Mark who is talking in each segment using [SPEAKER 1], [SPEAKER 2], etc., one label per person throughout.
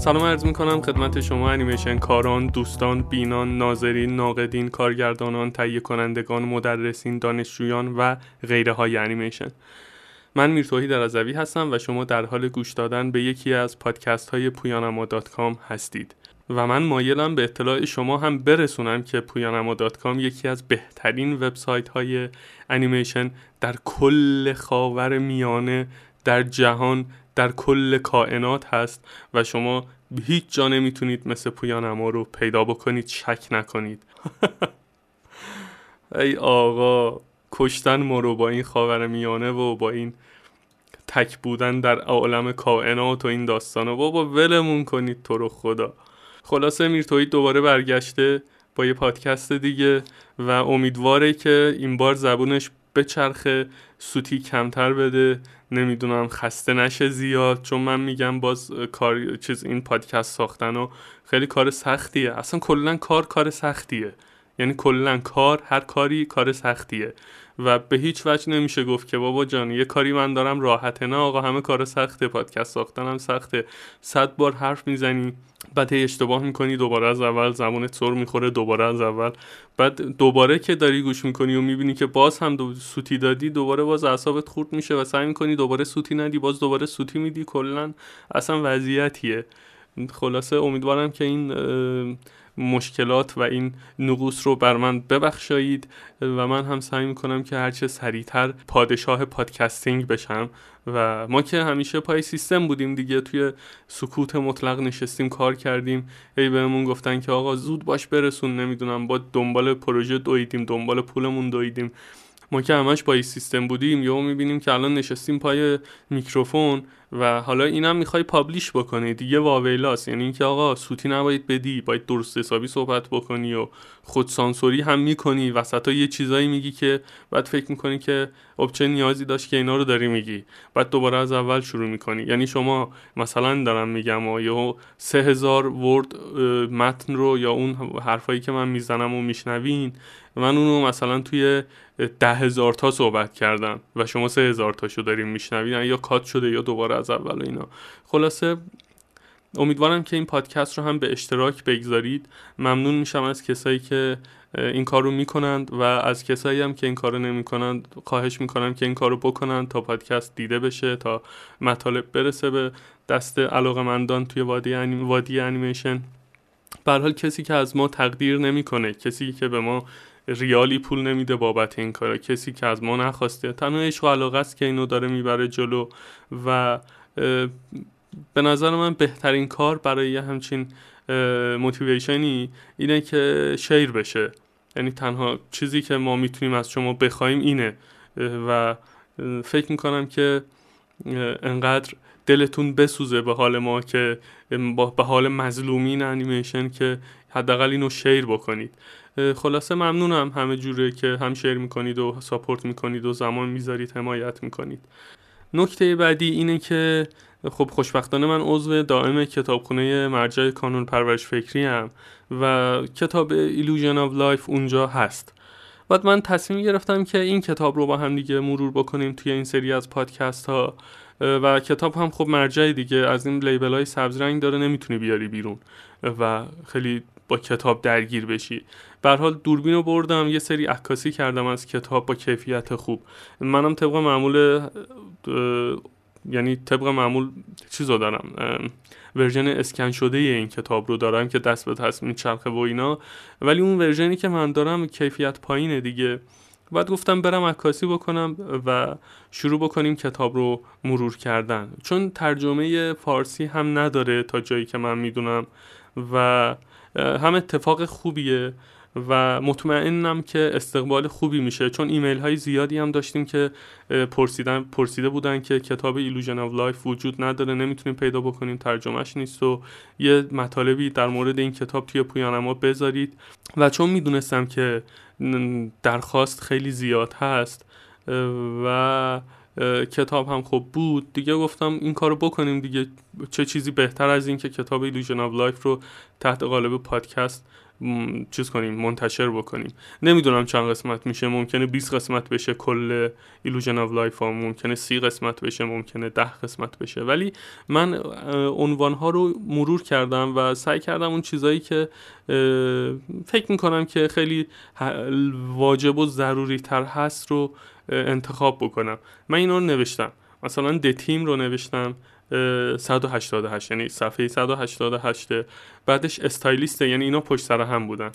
[SPEAKER 1] سلام عرض می کنم خدمت شما انیمیشن کاران، دوستان، بینان، ناظرین، ناقدین، کارگردانان، تهیه کنندگان، مدرسین، دانشجویان و غیره های انیمیشن. من میرتوهی در ازوی هستم و شما در حال گوش دادن به یکی از پادکست های پویانما هستید. و من مایلم به اطلاع شما هم برسونم که پویانما یکی از بهترین وبسایت های انیمیشن در کل خاور میانه در جهان در کل کائنات هست و شما هیچ جا نمی‌تونید مثل پویانما رو پیدا بکنید شک نکنید. ای آقا کشتن ما رو با این خاور میانه و با این تک بودن در عالم کائنات و این داستان و بابا ولمون کنید تو رو خدا. خلاصه میرتوید دوباره برگشته با یه پادکست دیگه و امیدواره که این بار زبونش به چرخ سوتی کمتر بده. نمی‌دونم خسته نشه زیاد. چون من میگم باز کار چیز این پادکست ساختن و خیلی کار سختیه. اصلا کلا کار کار سختیه. یعنی کلا کار هر کاری کار سختیه. و به هیچ وجه نمیشه گفت که بابا جان یه کاری من دارم راحته. نه آقا همه کار سخته پادکست ساختنم سخته. صد بار حرف می‌زنی بعد اشتباه می‌کنی دوباره از اول زبونت سر می‌خوره دوباره از اول. بعد دوباره که داری گوش می‌کنی و می‌بینی که باز هم دو سوتی دادی دوباره باز اعصابت خورد میشه و سعی می‌کنی دوباره سوتی ندی باز دوباره سوتی میدی. کلا اصلا وضعیتیه. خلاصه امیدوارم که این مشکلات و این نقوص رو بر من ببخشایید و من هم سعی می‌کنم که هرچه سریعتر پادشاه پادکستینگ بشم و ما که همیشه پای سیستم بودیم دیگه توی سکوت مطلق نشستیم کار کردیم ای بهمون گفتن که آقا زود باش برسون نمی‌دونم با دنبال پروژه دویدیم دنبال پولمون دویدیم. ما که همش این سیستم بودیم یا می‌بینیم که الان نشستیم پای میکروفون و حالا اینم می‌خوای پابلیش بکنی. دیگه واویلاس یعنی اینکه آقا سوتی نباید بدی باید درست حسابی صحبت بکنی و خود سانسوری هم می‌کنی. وسط یه چیزایی میگی که بعد فکر می‌کنی که خب نیازی داشت که اینا رو داری میگی. بعد دوباره از اول شروع می‌کنی. یعنی شما مثلا دارم میگم و یا سه هزار ورد متن رو یا اون حرفایی که من می‌زنم و میشنوین. من اونو مثلا توی ده هزار تا صحبت کردم و شما سه هزار تاشو داریم میشنوین. یا کات شده یا دوباره از اول اینا. خلاصه امیدوارم که این پادکست رو هم به اشتراک بگذارید. ممنون میشم از کسایی که این کار رو می‌کنند و از کسایی هم که این کار رو نمی‌کنند خواهش می‌کنم که این کار رو بکنند تا پادکست دیده بشه تا مطالب برسه به دست علاقمندان توی وادی, انیم... وادی انیمیشن. حال کسی که از ما تقدیر نمی‌کنه کسی که به ما ریالی پول نمیده بابت این کار کسی که از ما نخواسته. تنها عشق و علاقه است که اینو داره می‌بره جلو و به نظر من بهترین کار برای یه همچین موتیویشنی اینه که شیر بشه. یعنی تنها چیزی که ما می‌تونیم از شما بخوایم اینه. و فکر می‌کنم که انقدر دلتون بسوزه به حال ما که به حال مظلومین انیمیشن که حداقل اینو share بکنید. خلاصه ممنونم همه جوره که هم share می‌کنید و support می‌کنید و زمان می‌ذارید حمایت می‌کنید. نکته بعدی اینه که خب خوشبختانه من عضو دائم کتابخونه مرجع کانون پرورش فکری هم و کتاب Illusion of Life اونجا هست. بعد من تصمیم گرفتم که این کتاب رو با هم دیگه مرور بکنیم توی این سری از پادکست ها و کتاب هم خب مرجع دیگه از این لیبل های سبز رنگ داره نمی‌تونی بیاری بیرون. و خیلی با کتاب درگیر بشی. به حال دوربین رو بردم یه سری عکاسی کردم از کتاب با کیفیت خوب. منم طبق معمول یعنی طبق معمول چیز رو دارم ورژن اسکن شده این کتاب رو دارم که دست به دست میچرخه و اینا. ولی اون version ی که من دارم کیفیت پایینه دیگه. بعد گفتم برم عکاسی بکنم و شروع بکنیم کتاب رو مرور کردن. چون ترجمه فارسی هم نداره تا جایی که من می‌دونم. و هم اتفاق خوبیه و مطمئنم که استقبال خوبی میشه. چون ایمیل های زیادی هم داشتیم که پرسیدن پرسیده بودن که کتاب Illusion of Life وجود نداره نمی‌تونیم پیدا بکنیم ترجمهش نیست و یه مطالبی در مورد این کتاب توی پویانما بذارید. و چون می‌دونستم که درخواست خیلی زیاد هست و کتاب هم خوب بود. دیگه گفتم این کارو بکنیم دیگه. چه چیزی بهتر از این که کتاب Illusion of Life رو تحت قالب پادکست چیز کنیم منتشر بکنیم. نمی‌دونم چند قسمت میشه. ممکنه 20 قسمت بشه کل Illusion of Life ها. ممکنه 30 قسمت بشه ممکنه 10 قسمت بشه. ولی من عنوان ها رو مرور کردم و سعی کردم اون چیزایی که فکر می‌کنم که خیلی واجب و ضروری تر هست رو انتخاب بکنم. من اینا رو نوشتم. مثلا د تیم رو نوشتم 188 یعنی صفحه 188 بعدش استایلیست یعنی اینا پشت سر هم بودن.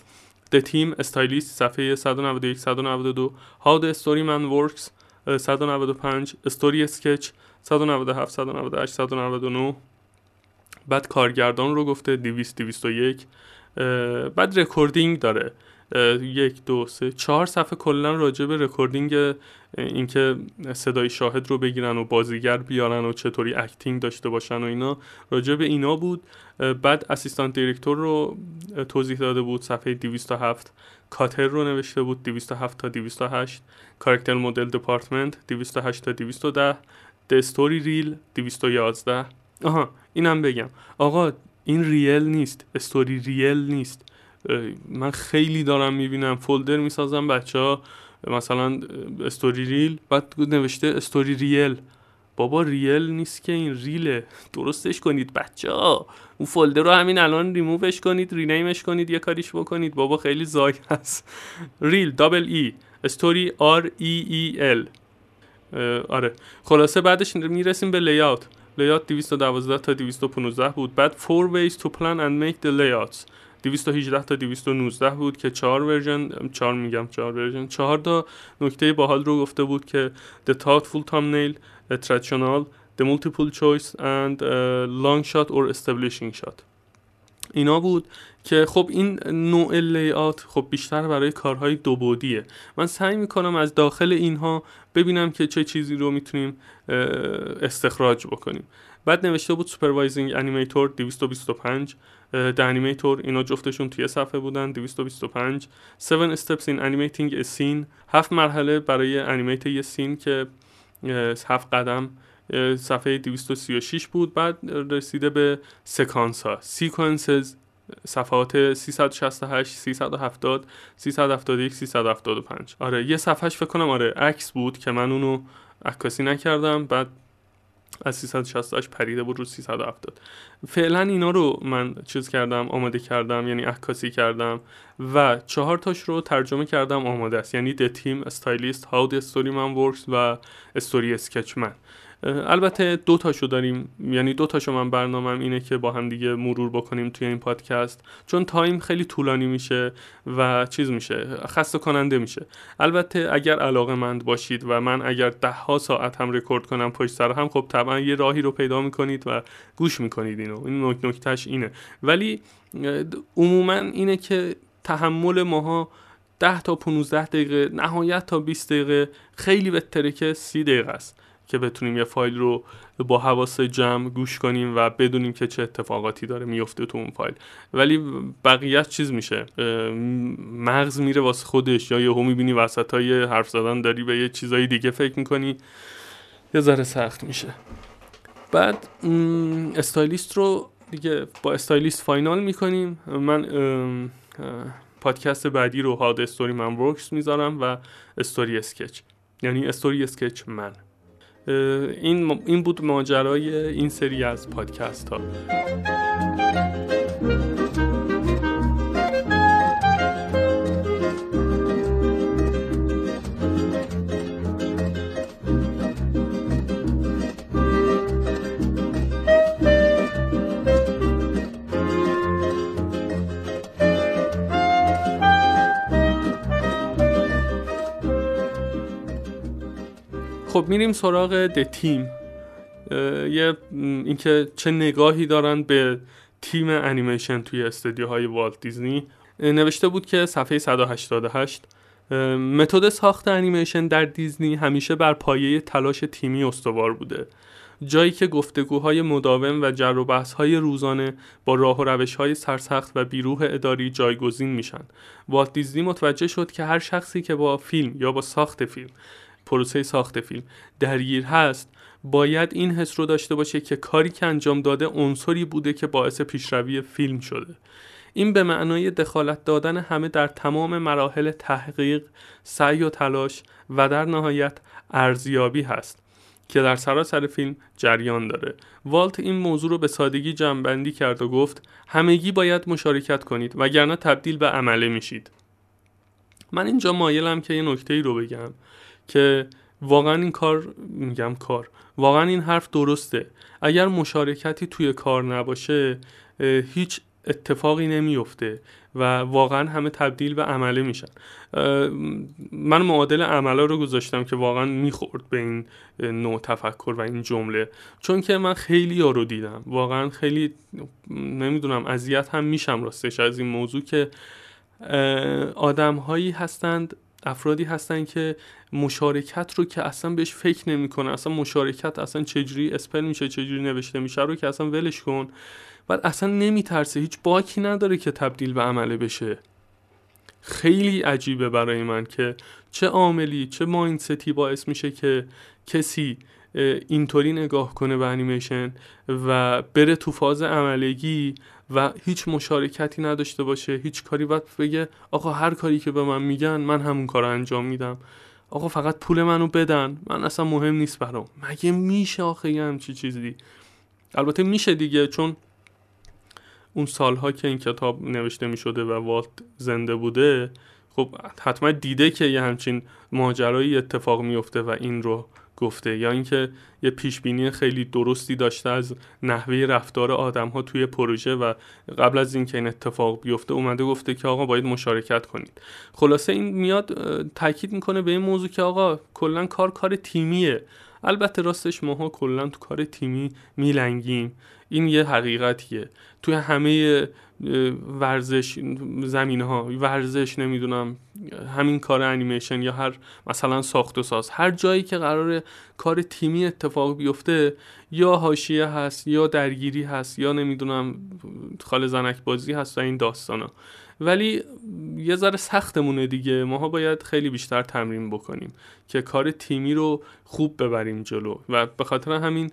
[SPEAKER 1] د تیم استایلیست صفحه 191 192 How the Storyman Works 195 story sketch 197 198 199 بعد کارگردان رو گفته 200 201 بعد recording داره. یک دو سه چهار صفحه کلا راجع به recording اینکه صدای شاهد رو بگیرن و بازیگر بیارن و چطوری acting داشته باشن و اینا راجع به اینا بود. بعد assistant director رو توضیح داده بود صفحه 207 cutter رو نوشته بود 207 تا 208 character model department 208 تا 210 the story reel 211 آها اینم بگم. آقا این real نیست. story real نیست. من خیلی دارم می‌بینم. folder می‌سازم بچه ها مثلا story real. بعد نوشته story real. بابا real نیست که این reel ه. درستش کنید بچه ها اون folder رو همین الان ریمووش کنید rename ش کنید یه کاریش بکنید. بابا خیلی ضایع هست. reel double e. story r e e l. آره. خلاصه بعدش می‌رسیم به layout layout 212 تا 215 بود. بعد 4 ways to plan and make the layouts. 218 تا 219 بود که 4 version 4 میگم 4 version 4 تا نکته باحال رو گفته بود که the thoughtful thumbnail the traditional the multiple choice and long shot or establishing shot. اینا بود که خب این نوع layout خب بیشتر برای کارهای دو بعدیه. من سعی می‌کنم از داخل اینها ببینم که چه چیزی رو می‌تونیم استخراج بکنیم. بعد نوشته بود supervising animator 225 animator اینا جفتشون توی صفحه بودن. 225 7 steps in animating a scene. هفت مرحله برای animate یه scene که هفت قدم صفحه 236 بود. بعد رسیده به سکانس ها. sequences صفحات 368 370 371 375 آره یه صفحهش فکر کنم آره عکس بود که من اونو عکاسی نکردم. بعد از 368 پریده بود رو 370 فعلا اینا رو من چیز کردم آماده کردم یعنی عکاسی کردم و چهار تاش رو ترجمه کردم آماده است. یعنی the team stylist how the story man works و story sketch من البته دو تاشو داریم. یعنی دو تاشو من برنامهم اینه که با هم دیگه مرور بکنیم توی این پادکست. چون time خیلی طولانی میشه و چیز میشه خسته کننده میشه. البته اگر علاقه مند باشید و من اگر ده ها ساعت هم رکورد کنم پشت سر هم خب طبعا یه راهی رو پیدا می‌کنید و گوش می‌کنید اینو. این نکتهش اینه. ولی عموما اینه که تحمل ماها 10 تا 15 دقیقه نهایت تا 20 دقیقه خیلی بهتره که 30 دقیقه است. که بتونیم یه فایل رو با حواس جمع گوش کنیم و بدونیم که چه اتفاقاتی داره میفته تو اون فایل. ولی بقیه چیز میشه. مغز میره واسه خودش. یا یهو می‌بینی وسط های حرف زدن داری به یه چیزایی دیگه فکر می‌کنی. یه ذره سخت میشه. بعد استایلیست رو دیگه با استایلیست فاینال می‌کنیم. من پادکست بعدی رو هاد استوری من ورکس می‌ذارم و استوری اسکچ یعنی استوری اسکچ من. این این بود ماجرای این سری از پادکست ها خب میریم سراغ د تیم یه اینکه چه نگاهی دارن به تیم انیمیشن توی استودیوهای والت دیزنی. نوشته بود که صفحه 188 متد ساخت انیمیشن در دیزنی همیشه بر پایه تلاش تیمی استوار بوده. جایی که گفتگوهای مداوم و جر و های روزانه با راه و روش های سرسخت و بیروح اداری جایگزین میشن. والت دیزنی متوجه شد که هر شخصی که با فیلم یا با ساخت فیلم پروسه ساخت فیلم درگیر هست باید این حس رو داشته باشه که کاری که انجام داده عنصری بوده که باعث پیشروی فیلم شده. این به معنای دخالت دادن همه در تمام مراحل تحقیق سعی و تلاش و در نهایت ارزیابی هست که در سراسر فیلم جریان داره. والت این موضوع رو به سادگی جمعبندی کرد و گفت همگی باید مشارکت کنید وگرنه تبدیل به عمله میشید. من اینجا مایلم که یه نکته ای رو بگم. که واقعا این کار میگم کار واقعا این حرف درسته. اگر مشارکتی توی کار نباشه هیچ اتفاقی نمیفته و واقعا همه تبدیل به عمله میشن. من معادل عمله رو گذاشتم که واقعا می‌خورد به این نوع تفکر و این جمله. چون که من خیلی ها رو دیدم. واقعا خیلی نمی‌دونم اذیت هم میشم راستش از این موضوع که آدم هایی هستند افرادی هستن که مشارکت رو که اصلا بهش فکر نمی‌کنه اصلا مشارکت اصلا چجوری اسپل میشه چجوری نوشته میشه رو که اصلا ولش کن. بعد اصلا نمیترسه هیچ باکی نداره که تبدیل به عمله بشه. خیلی عجیبه برای من که چه عاملی چه مایندستی باعث میشه که کسی اینطوری نگاه کنه به انیمیشن و بره تو فاز عملگی و هیچ مشارکتی نداشته باشه هیچ کاری باید بگه آقا هر کاری که به من میگن من همون کار انجام میدم. آقا فقط پول منو بدن من اصلا مهم نیست برام. مگه میشه آخه یه همچی چیزی؟ البته میشه دیگه چون اون سالها که این کتاب نوشته می‌شده و والت زنده بوده خب حتما دیده که یه همچین ماجرایی اتفاق میفته و این رو گفته یا اینکه یه پیش بینی خیلی درستی داشته از نحوه رفتار آدم ها توی پروژه و قبل از اینکه این اتفاق بیفته اومده گفته که آقا باید مشارکت کنید. خلاصه این میاد تاکید می‌کنه به این موضوع که آقا کلا کار کار تیمیه. البته راستش ماها کلا تو کار تیمی میلنگیم. این یه حقیقتیه. توی همه ورزش زمین ها ورزش نمی‌دونم همین کار انیمیشن یا هر مثلا ساخت و ساز هر جایی که قرار کار تیمی اتفاق بیفته یا حاشیه هست یا درگیری هست یا نمی‌دونم خال زنک بازی هست و این داستانا. ولی یه ذره سختمونه دیگه. ماها باید خیلی بیشتر تمرین بکنیم که کار تیمی رو خوب ببریم جلو. و به خاطر همین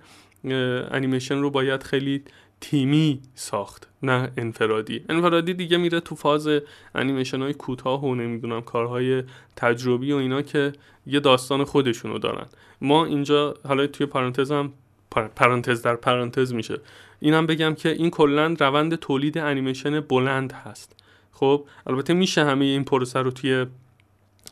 [SPEAKER 1] انیمیشن رو باید خیلی تیمی ساخت نه انفرادی. انفرادی دیگه میره تو فاز انیمیشن های کوتاه و نمی‌دونم کارهای تجربی و اینا که یه داستان خودشونو دارن. ما اینجا حالا توی پرانتز هم پرانتز در پرانتز میشه. اینم بگم که این کلا روند تولید انیمیشن بلند هست. خب البته میشه همه این پروسه رو توی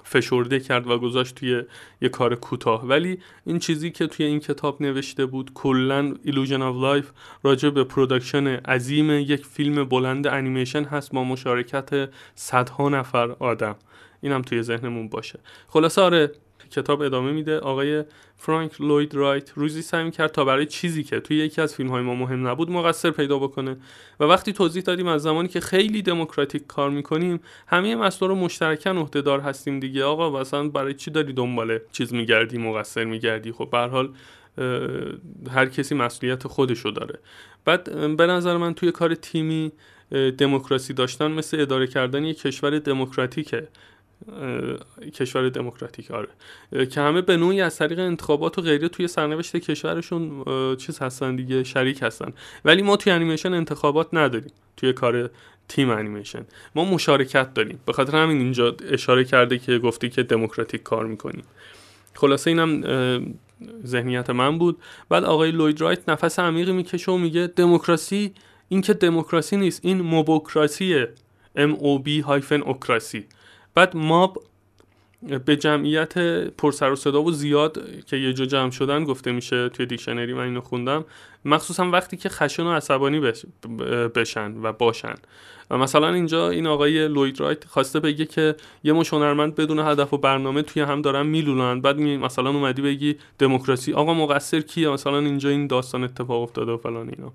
[SPEAKER 1] فشرده کرد و گذاشت توی یه کار کوتاه. ولی این چیزی که توی این کتاب نوشته بود کلا Illusion of Life راجع به production عظیم یک فیلم بلند انیمیشن هست با مشارکت صدها نفر آدم. اینم توی ذهنمون باشه. خلاصه آره کتاب ادامه میده. آقای فرانک لوید رایت روزی سعی کرد تا برای چیزی که توی یکی از فیلم های ما مهم نبود مقصر پیدا بکنه و وقتی توضیح دادیم از زمانی که خیلی دموکراتیک کار می‌کنیم همه مسئله رو مشترکاً عهده‌دار هستیم دیگه. آقا مثلا برای چی داری دنبال چیز میگردی مقصر میگردی؟ خب به هر حال هر کسی مسئولیت خودشو داره. بعد به نظر من توی کار تیمی دموکراسی داشتن مثل اداره کردن یک کشور دموکراتیکه. کشور دموکراتیک آره. که همه به نوعی از طریق انتخابات و غیره توی سرنوشت کشورشون چیز هستن دیگه شریک هستن. ولی ما توی انیمیشن انتخابات نداریم توی کار تیم انیمیشن. ما مشارکت داریم. به خاطر همین اینجا اشاره کرده که گفتی که دموکراتیک کار می‌کنیم. خلاصه اینم ذهنیت من بود. بعد آقای لوید رایت نفس عمیقی می‌کشه و میگه دموکراسی این که دموکراسی نیست این موبوکراسیه M O B هایفن اوکراسی. بعد ماب به جمعیت پرسر و صدا و زیاد که یه جا جمع شدن گفته میشه توی دیکشنری من اینو خوندم مخصوصا وقتی که خشن و عصبانی بشن و باشن. و مثلا اینجا این آقای لوید رایت خواسته بگه که یه مش هنرمند بدون هدف و برنامه توی هم دارن میلونن بعد می مثلا اومدی بگی دموکراسی آقا مقصر کیه؟ مثلا اینجا این داستان اتفاق افتاده و فلان اینا.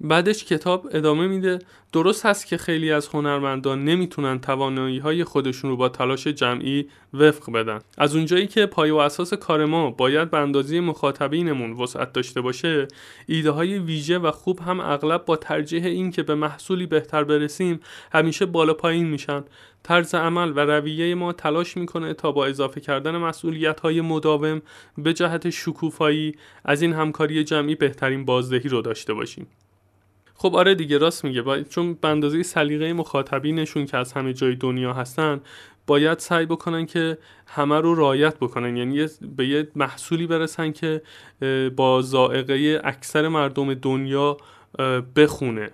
[SPEAKER 1] بعدش کتاب ادامه میده. درست هست که خیلی از هنرمندان نمی‌تونن توانایی های خودشون رو با تلاش جمعی وفق بدن. از اونجایی که پای و اساس کار ما باید به اندازه مخاطبینمون وسعت داشته باشه ایده های ویژه و خوب هم اغلب با ترجیح این که به محصولی بهتر برسیم همیشه بالا پایین میشن. طرز عمل و رویه ما تلاش می‌کنه تا با اضافه کردن مسئولیت های مداوم به جهت شکوفایی از این همکاری جمعی بهترین بازدهی رو داشته باشیم. خب آره دیگه راست میگه. با... چون به اندازه سلیقه مخاطبینشون که از همه جای دنیا هستن باید سعی بکنن که همه رو رایت بکنن. یعنی به یه محصولی برسن که با زائقه اکثر مردم دنیا بخونه.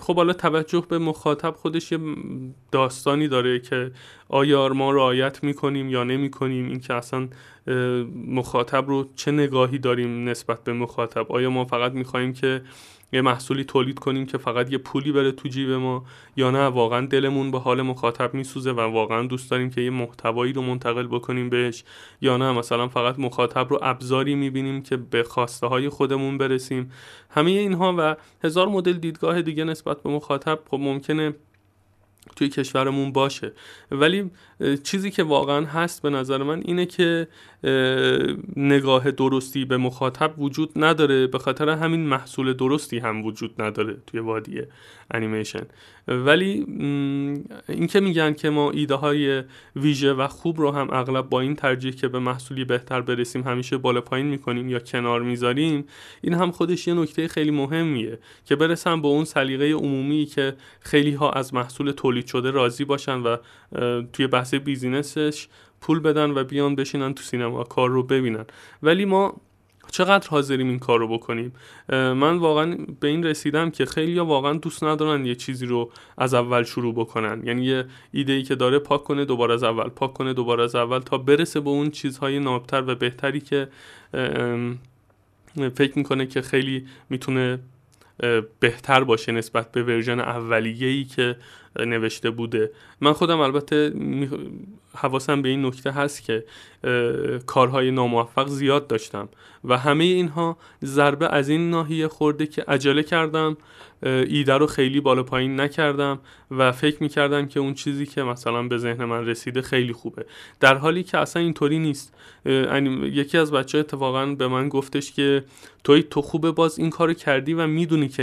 [SPEAKER 1] خب حالا توجه به مخاطب خودش یه داستانی داره که آیا ما رعایت می‌کنیم یا نمی‌کنیم؟ این که اصلا مخاطب رو چه نگاهی داریم نسبت به مخاطب؟ آیا ما فقط می‌خواهیم که یه محصولی تولید کنیم که فقط یه پولی بره تو جیب ما یا نه واقعا دلمون به حال مخاطب میسوزه و واقعا دوست داریم که یه محتوایی رو منتقل بکنیم بهش یا نه مثلا فقط مخاطب رو ابزاری می‌بینیم که به خواسته های خودمون برسیم. همه اینها و هزار مدل دیدگاه دیگه نسبت به مخاطب خب ممکنه توی کشورمون باشه. ولی چیزی که واقعا هست به نظر من اینه که نگاه درستی به مخاطب وجود نداره به خاطر همین محصول درستی هم وجود نداره توی وادی انیمیشن. ولی اینکه میگن که ما ایده های ویژه و خوب رو هم اغلب با این ترجیح که به محصولی بهتر برسیم همیشه بالا پایین می‌کنیم یا کنار می‌ذاریم این هم خودش یه نکته خیلی مهمیه که برسم به اون سلیقه عمومی که خیلی ها از محصول تولید شده راضی باشن و توی بحث بیزینسش پول بدن و بیان بشینن تو سینما کار رو ببینن. ولی ما چقدر حاضریم این کار رو بکنیم؟ من واقعا به این رسیدم که خیلی واقعا دوست ندارن یه چیزی رو از اول شروع بکنن. یعنی یه ایده ای که داره پاک کنه دوباره از اول پاک کنه دوباره از اول تا برسه به اون چیزهای نابتر و بهتری که فکر می‌کنه که خیلی می‌تونه بهتر باشه نسبت به ورژن اولیه‌ای که نوشته بوده. من خودم البته حواسم به این نکته هست که کارهای ناموفق زیاد داشتم. و همه اینها ضربه از این ناحیه خورده که عجله کردم ایده رو خیلی بالا پایین نکردم و فکر می‌کردم که اون چیزی که مثلا به ذهن من رسیده خیلی خوبه. در حالی که اصلا اینطوری نیست. یکی از بچه اتفاقا به من گفتش که توی تو خوبه باز این کارو کردی و می‌دونی که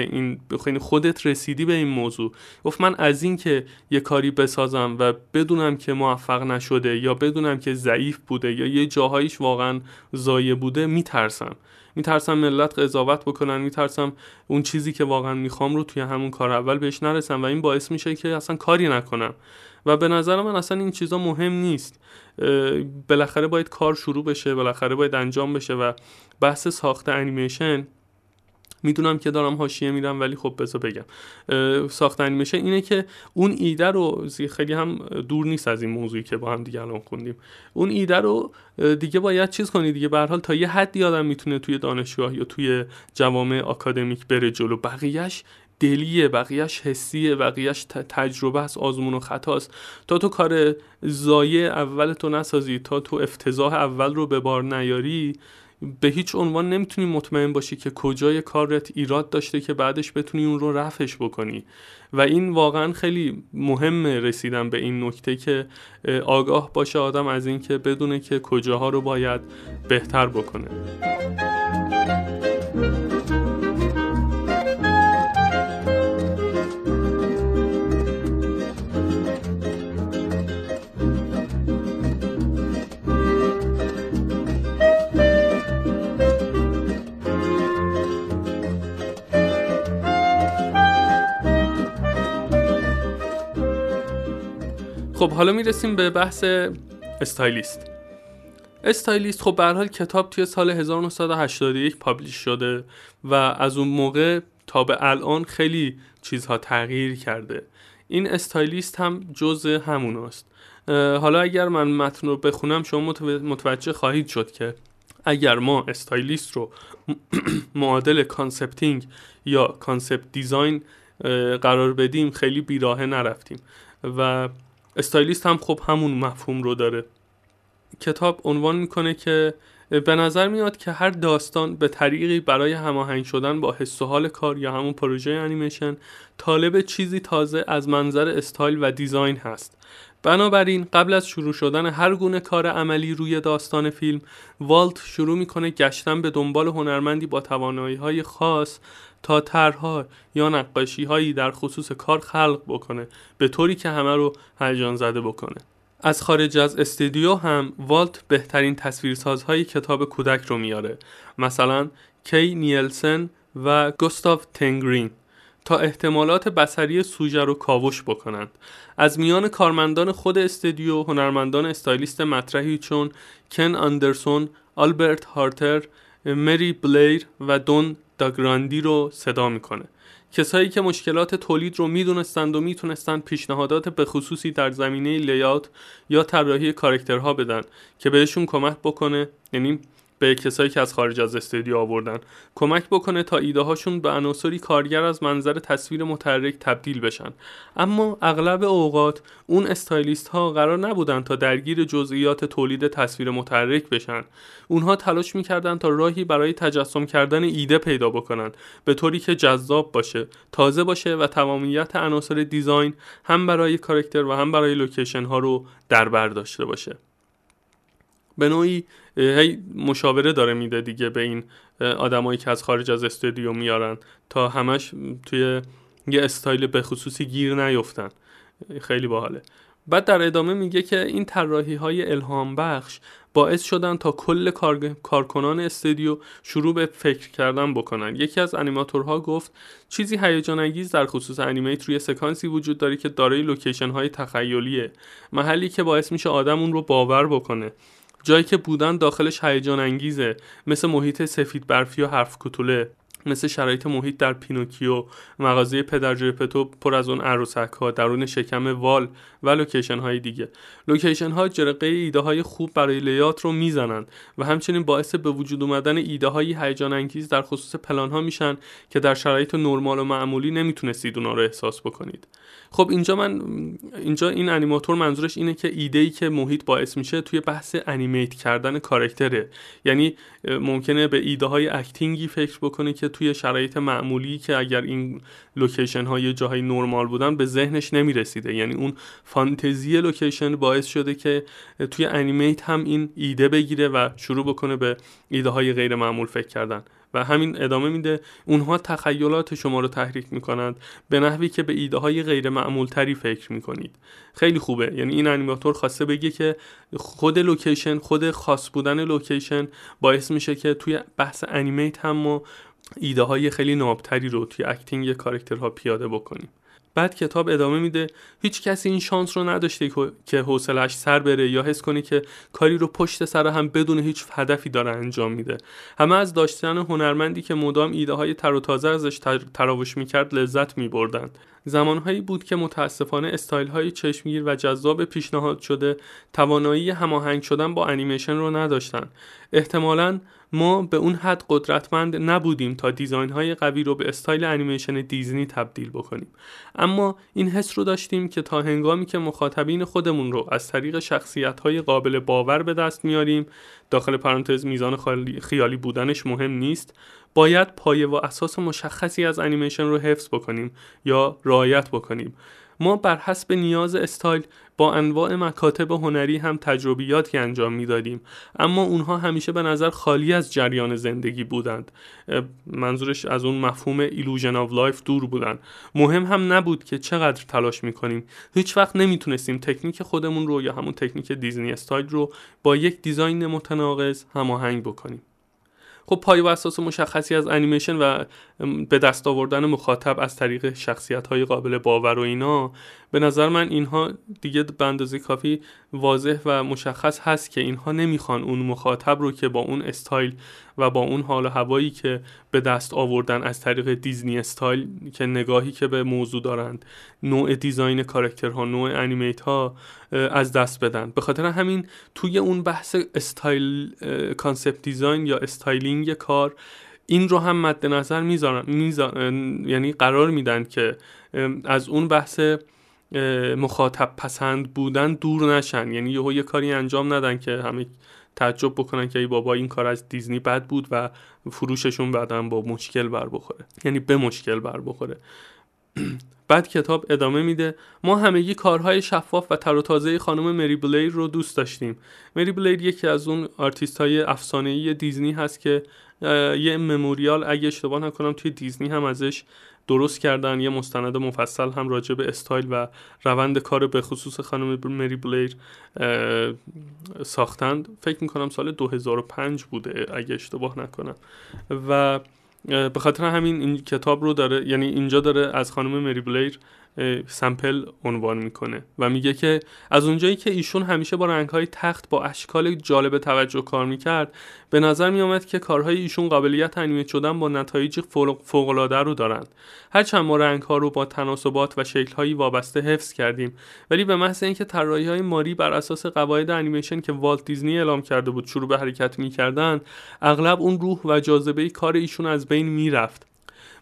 [SPEAKER 1] این خودت رسیدی به این موضوع. گفت من از این که یه کاری بسازم و بدونم که موفق نشده یا بدونم که ضعیف بوده یا یه جاهایش واقعا زایه بوده میترسم. میترسم ملت قضاوت بکنن میترسم اون چیزی که واقعا می‌خوام رو توی همون کار اول بهش نرسم و این باعث میشه که اصلا کاری نکنم. و به نظر من اصلا این چیزا مهم نیست. بالاخره باید کار شروع بشه بالاخره باید انجام بشه و بحث ساخت انیمیشن می‌دونم که دارم حاشیه میرم ولی خب بذار بگم. ساخت انیمیشن اینه که اون ایده رو خیلی هم دور نیست از این موضوعی که با هم دیگه الان خوندیم. اون ایده رو دیگه باید چیز کنی دیگه. به حال تا یه حدی آدم می‌تونه توی دانشگاه یا توی جوامع آکادمیک بره جلو. بقیهش دلیه بقیهش حسیه بقیهش تجربه است آزمون و خطاست تا تو کار زایه اول تو نسازی تا تو افتضاح اول رو به بار نیاری به هیچ عنوان نمی‌تونی مطمئن باشی که کجای کارت ایراد داشته که بعدش بتونی اون رو رفش بکنی. و این واقعا خیلی مهمه رسیدن به این نکته که آگاه باشه آدم از اینکه بدونه که کجاها رو باید بهتر بکنه. خب حالا می‌رسیم به بحث stylist. stylist خب به هر حال کتاب توی سال 1981 publish شده و از اون موقع تا به الان خیلی چیزها تغییر کرده. این stylist هم جزء همون است. حالا اگر من متن رو بخونم شما متوجه خواهید شد که اگر ما stylist رو معادل concepting یا concept design قرار بدیم خیلی بیراهه نرفتیم. و استایلیست هم خب همون مفهوم رو داره. کتاب عنوان می‌کنه که به نظر میاد که هر داستان به طریقی برای هماهنگ شدن با حس و حال کار یا همون پروژه انیمیشن طالب چیزی تازه از منظر استایل و دیزاین هست. بنابراین قبل از شروع شدن هر گونه کار عملی روی داستان فیلم والت شروع می‌کنه گشتن به دنبال هنرمندی با توانایی های خاص تا طرحها یا نقاشی هایی در خصوص کار خلق بکنه به طوری که همه رو هیجان زده بکنه. از خارج از استودیو هم والت بهترین تصویرسازهای کتاب کودک رو میاره. مثلا کی نیلسن و گوستاف تنگرین تا احتمالات بسری سوژه رو کاوش بکنند. از میان کارمندان خود استودیو هنرمندان استایلیست مطرحی چون کن اندرسون آلبرت هارتر مری بلیر و دون داگراندی رو صدا می‌کنه. کسایی که مشکلات تولید رو می‌دونستند و می‌تونستند پیشنهادات به خصوصی در زمینه لیات یا طراحی کارکترها بدن که بهشون کمک بکنه یعنی به کسایی که از خارج از استودیو آوردن کمک بکنه تا ایده هاشون به عناصری کارگر از منظر تصویر متحرک تبدیل بشن. اما اغلب اوقات اون استایلیست ها قرار نبودن تا درگیر جزئیات تولید تصویر متحرک بشن. اونها تلاش می‌کردن تا راهی برای تجسم کردن ایده پیدا بکنن به طوری که جذاب باشه تازه باشه و تمامیت عناصر design هم برای character و هم برای لوکیشن ها رو در بر داشته باشه. به نوعی هی مشاوره داره میده دیگه به این آدمایی که از خارج از استودیو میارن تا همش توی یه استایل به خصوصی گیر نیفتن. خیلی باحاله. بعد در ادامه میگه که این طراحی های الهام بخش باعث شدن تا کل کارکنان استودیو شروع به فکر کردن بکنن. یکی از انیماتورها گفت چیزی هیجان انگیز در خصوص animate روی سکانسی وجود داره که دارای لوکیشن های تخیلیه. محلی که باعث میشه آدم اون رو باور بکنه. جایی که بودن داخلش هیجان انگیزه مثل محیط سفید برفی و هفت کوتوله مثل شرایط محیط در پینوکیو مغازه پدر پر از اون عروسک ها درون شکم وال و لوکیشن های دیگه. لوکیشن ها جرقه ایده های خوب برای layout رو می‌زنند و همچنین باعث به وجود اومدن ایده های هیجان انگیز در خصوص پلان ها میشن که در شرایط نرمال و معمولی نمی‌تونستید اونا رو احساس بکنید. خب اینجا من اینجا این انیماتور منظورش اینه که ایده ای که محیط باعث میشه توی بحث animate کردن character ه. یعنی ممکنه به ایده های acting ی فکر بکنه که توی شرایط معمولی که اگر این لوکیشن های جاهای نرمال بودن به ذهنش نمی‌رسیده. یعنی اون فانتزی لوکیشن باعث شده که توی animate هم این ایده بگیره و شروع بکنه به ایده های غیر معمول فکر کردن. و همین ادامه میده. اونها تخیلات شما رو تحریک می‌کنند به نحوی که به ایده های غیر معمول تری فکر می‌کنید. خیلی خوبه. یعنی این انیماتور خواسته بگه که خود لوکیشن خود خاص بودن لوکیشن باعث میشه که توی بحث animate هم ما ایده های خیلی نابتری رو توی acting character ها پیاده بکنیم. بعد کتاب ادامه میده. هیچ کسی این شانس رو نداشته که حوصلش سر بره یا حس کنه که کاری رو پشت سر هم بدون هیچ هدفی داره انجام میده. همه از داشتن هنرمندی که مدام ایده های تر و تازه ازش تراوش می‌کرد لذت میبردن. زمانهایی بود که متاسفانه استایل های چشمگیر و جذاب پیشنهاد شده توانایی هماهنگ شدن با انیمیشن رو نداشتن. احتمالاً ما به اون حد قدرتمند نبودیم تا design های قوی رو به استایل انیمیشن دیزنی تبدیل بکنیم. اما این حس رو داشتیم که تا هنگامی که مخاطبین خودمون رو از طریق شخصیت های قابل باور به دست میاریم داخل پرانتز میزان خیالی بودنش مهم نیست باید پایه و اساس مشخصی از انیمیشن رو حفظ بکنیم یا رعایت بکنیم. ما بر حسب نیاز استایل با انواع مکاتب هنری هم تجربیاتی انجام می‌دادیم اما اونها همیشه به نظر خالی از جریان زندگی بودند. منظورش از اون مفهوم Illusion of Life دور بودن. مهم هم نبود که چقدر تلاش می‌کنیم. هیچ وقت نمی‌تونستیم تکنیک خودمون رو یا همون تکنیک Disney style رو با یک design متناقض هماهنگ بکنیم. خب پایه و اساس مشخصی از انیمیشن و به دست آوردن مخاطب از طریق شخصیت های قابل باور و اینا به نظر من اینها دیگه به اندازه کافی واضح و مشخص هست که اینها نمی‌خوان اون مخاطب رو که با اون استایل و با اون حال و هوایی که به دست آوردن از طریق Disney style که نگاهی که به موضوع دارند نوع design character ها نوع animate ها از دست بدن. به خاطر همین توی اون بحث استایل concept design یا styling کار این رو هم مد نظر می‌ذارن یعنی قرار میدن که از اون بحث مخاطب پسند بودن دور نشن. یعنی یهو یه کاری انجام ندن که همه تعجب بکنن که ای بابا این کار از دیزنی بعید بود و فروششون بعدا با مشکل بر بخوره. یعنی به مشکل بر بخوره. بعد کتاب ادامه میده. ما همگی کارهای شفاف و تر و تازه خانم مری بلیر رو دوست داشتیم. مری بلیر یکی از اون آرتیست های افسانه‌ای دیزنی هست که یه memorial اگه اشتباه نکنم توی دیزنی هم ازش درست کردن. یه مستند مفصل هم راجع به استایل و روند کار به خصوص خانم مری بلیر ساختند فکر می‌کنم سال 2005 بوده اگه اشتباه نکنم. و به خاطر همین این کتاب رو داره یعنی اینجا داره از خانم مری بلیر sample عنوان می‌کنه و میگه که از اونجایی که ایشون همیشه با رنگهای تخت با اشکال جالب توجه کار می‌کرد به نظر میآمد که کارهای ایشون قابلیت انیمه شدن با نتایج فوقالعاده رو دارند. هرچند ما رنگها رو با تناسبات و شکلهایی وابسته حفظ کردیم ولی به محض اینکه طراحی های ماری بر اساس قواعد انیمیشن که والت دیزنی اعلام کرده بود شروع به حرکت می‌کردن اغلب اون روح و جاذبه کار ایشون از بین می‌رفت.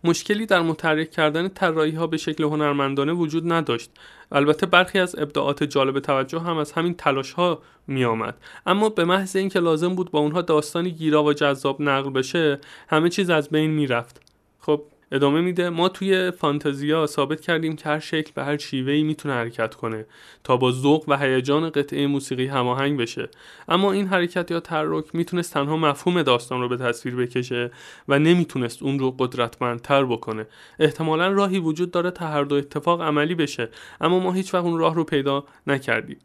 [SPEAKER 1] مشکلی در متحرک کردن طراحی ها به شکل هنرمندانه وجود نداشت البته برخی از ابداعات جالب توجه هم از همین تلاش ها می آمد. اما به محض اینکه لازم بود با اونها داستانی گیرا و جذاب نقل بشه همه چیز از بین می‌رفت خب ادامه میده. ما توی فانتزیا ثابت کردیم که هر شکل به هر شیوهی می‌تونه حرکت کنه تا با ذوق و هیجان قطعه موسیقی هماهنگ بشه. اما این حرکت یا تحرک می‌تونست تنها مفهوم داستان رو به تصویر بکشه و نمی‌تونست اون رو قدرتمندتر بکنه. احتمالا راهی وجود داره تا هر دو اتفاق عملی بشه. اما ما هیچ وقت اون راه رو پیدا نکردیم.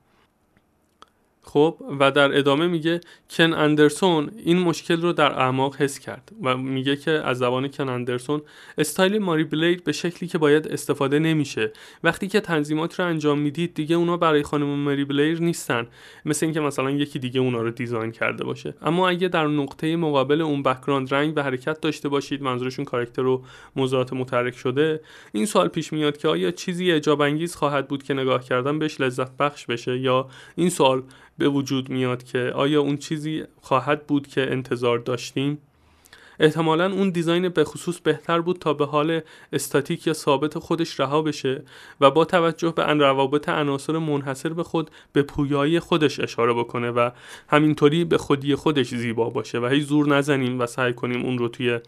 [SPEAKER 1] خب و در ادامه میگه کن اندرسون این مشکل رو در اعماق حس کرد و میگه که از زبان کن اندرسون استایل ماری بلر به شکلی که باید استفاده نمیشه. وقتی که تنظیمات رو انجام می‌دید دیگه اونا برای خانم ماری بلیر نیستن. مثل اینکه مثلا یکی دیگه اونا رو design کرده باشه. اما اگه در نقطه مقابل اون background رنگ و حرکت داشته باشید منظورشون کاراکتر و موضوعات متحرک شده این سوال پیش میاد که آیا چیزی اجاب انگیز خواهد بود که نگاه کردن بهش لذت بخش بشه یا این سوال به وجود میاد که آیا اون چیزی خواهد بود که انتظار داشتیم؟ احتمالا اون دیزاین به خصوص بهتر بود تا به حال استاتیک یا ثابت خودش رها بشه و با توجه به ان روابط عناصر منحصر به خود به پویایی خودش اشاره بکنه و همینطوری به خودی خودش زیبا باشه و هی زور نزنیم و سعی کنیم اون رو توی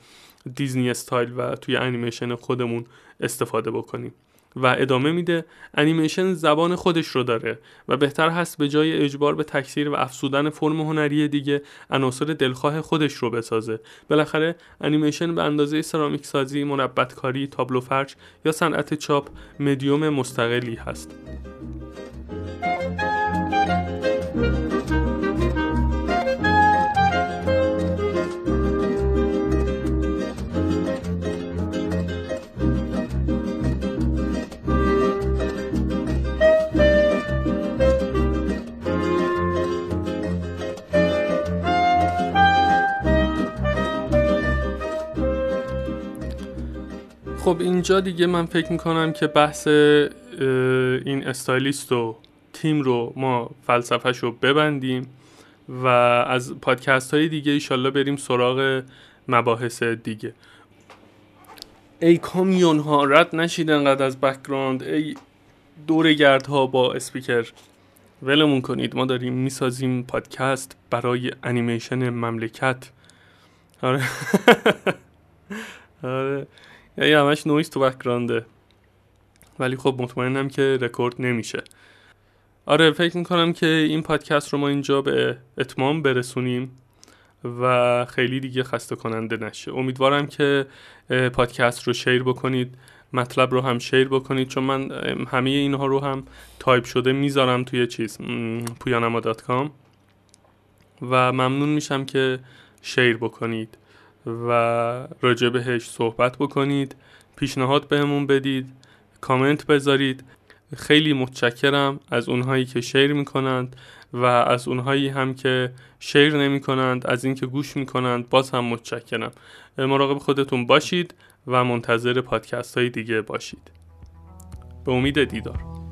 [SPEAKER 1] دیزنی استایل و توی انیمیشن خودمون استفاده بکنیم. و ادامه میده انیمیشن زبان خودش رو داره و بهتر هست به جای اجبار به تکثیر و افسودن فرم هنری دیگه عناصر دلخواه خودش رو بسازه. بالاخره انیمیشن به اندازه سرامیک سازی منبت کاری تابلو فرش یا صنعت چاپ مدیوم مستقلی هست. خب اینجا دیگه من فکر می‌کنم که بحث این stylist و تیم رو ما فلسفهش رو ببندیم و از پادکست های دیگه ایشالله بریم سراغ مباحث دیگه. ای کامیون ها رد نشید انقدر از background ای دوره گرد ها با اسپیکر. ولمون کنید ما داریم می‌سازیم پادکست برای انیمیشن مملکت. آره. آره. یعنی همش نویز تو background ه ولی خب مطمئنم که رکورد نمیشه. آره فکر می‌کنم که این پادکست رو ما اینجا به اتمام برسونیم و خیلی دیگه خسته کننده نشه. امیدوارم که پادکست رو share بکنید مطلب رو هم share بکنید چون من همه اینها رو هم تایپ شده می‌ذارم توی چیز پویانما و ممنون میشم که شیر بکنید. و راجع بهش صحبت بکنید پیشنهاد بهمون بدید کامنت بذارید. خیلی متشکرم از اونهایی که شیر می‌کنند و از اونهایی هم که شیر نمی کنند از اینکه گوش می‌کنند باز هم متشکرم. مراقب خودتون باشید و منتظر پادکست های دیگه باشید. به امید دیدار.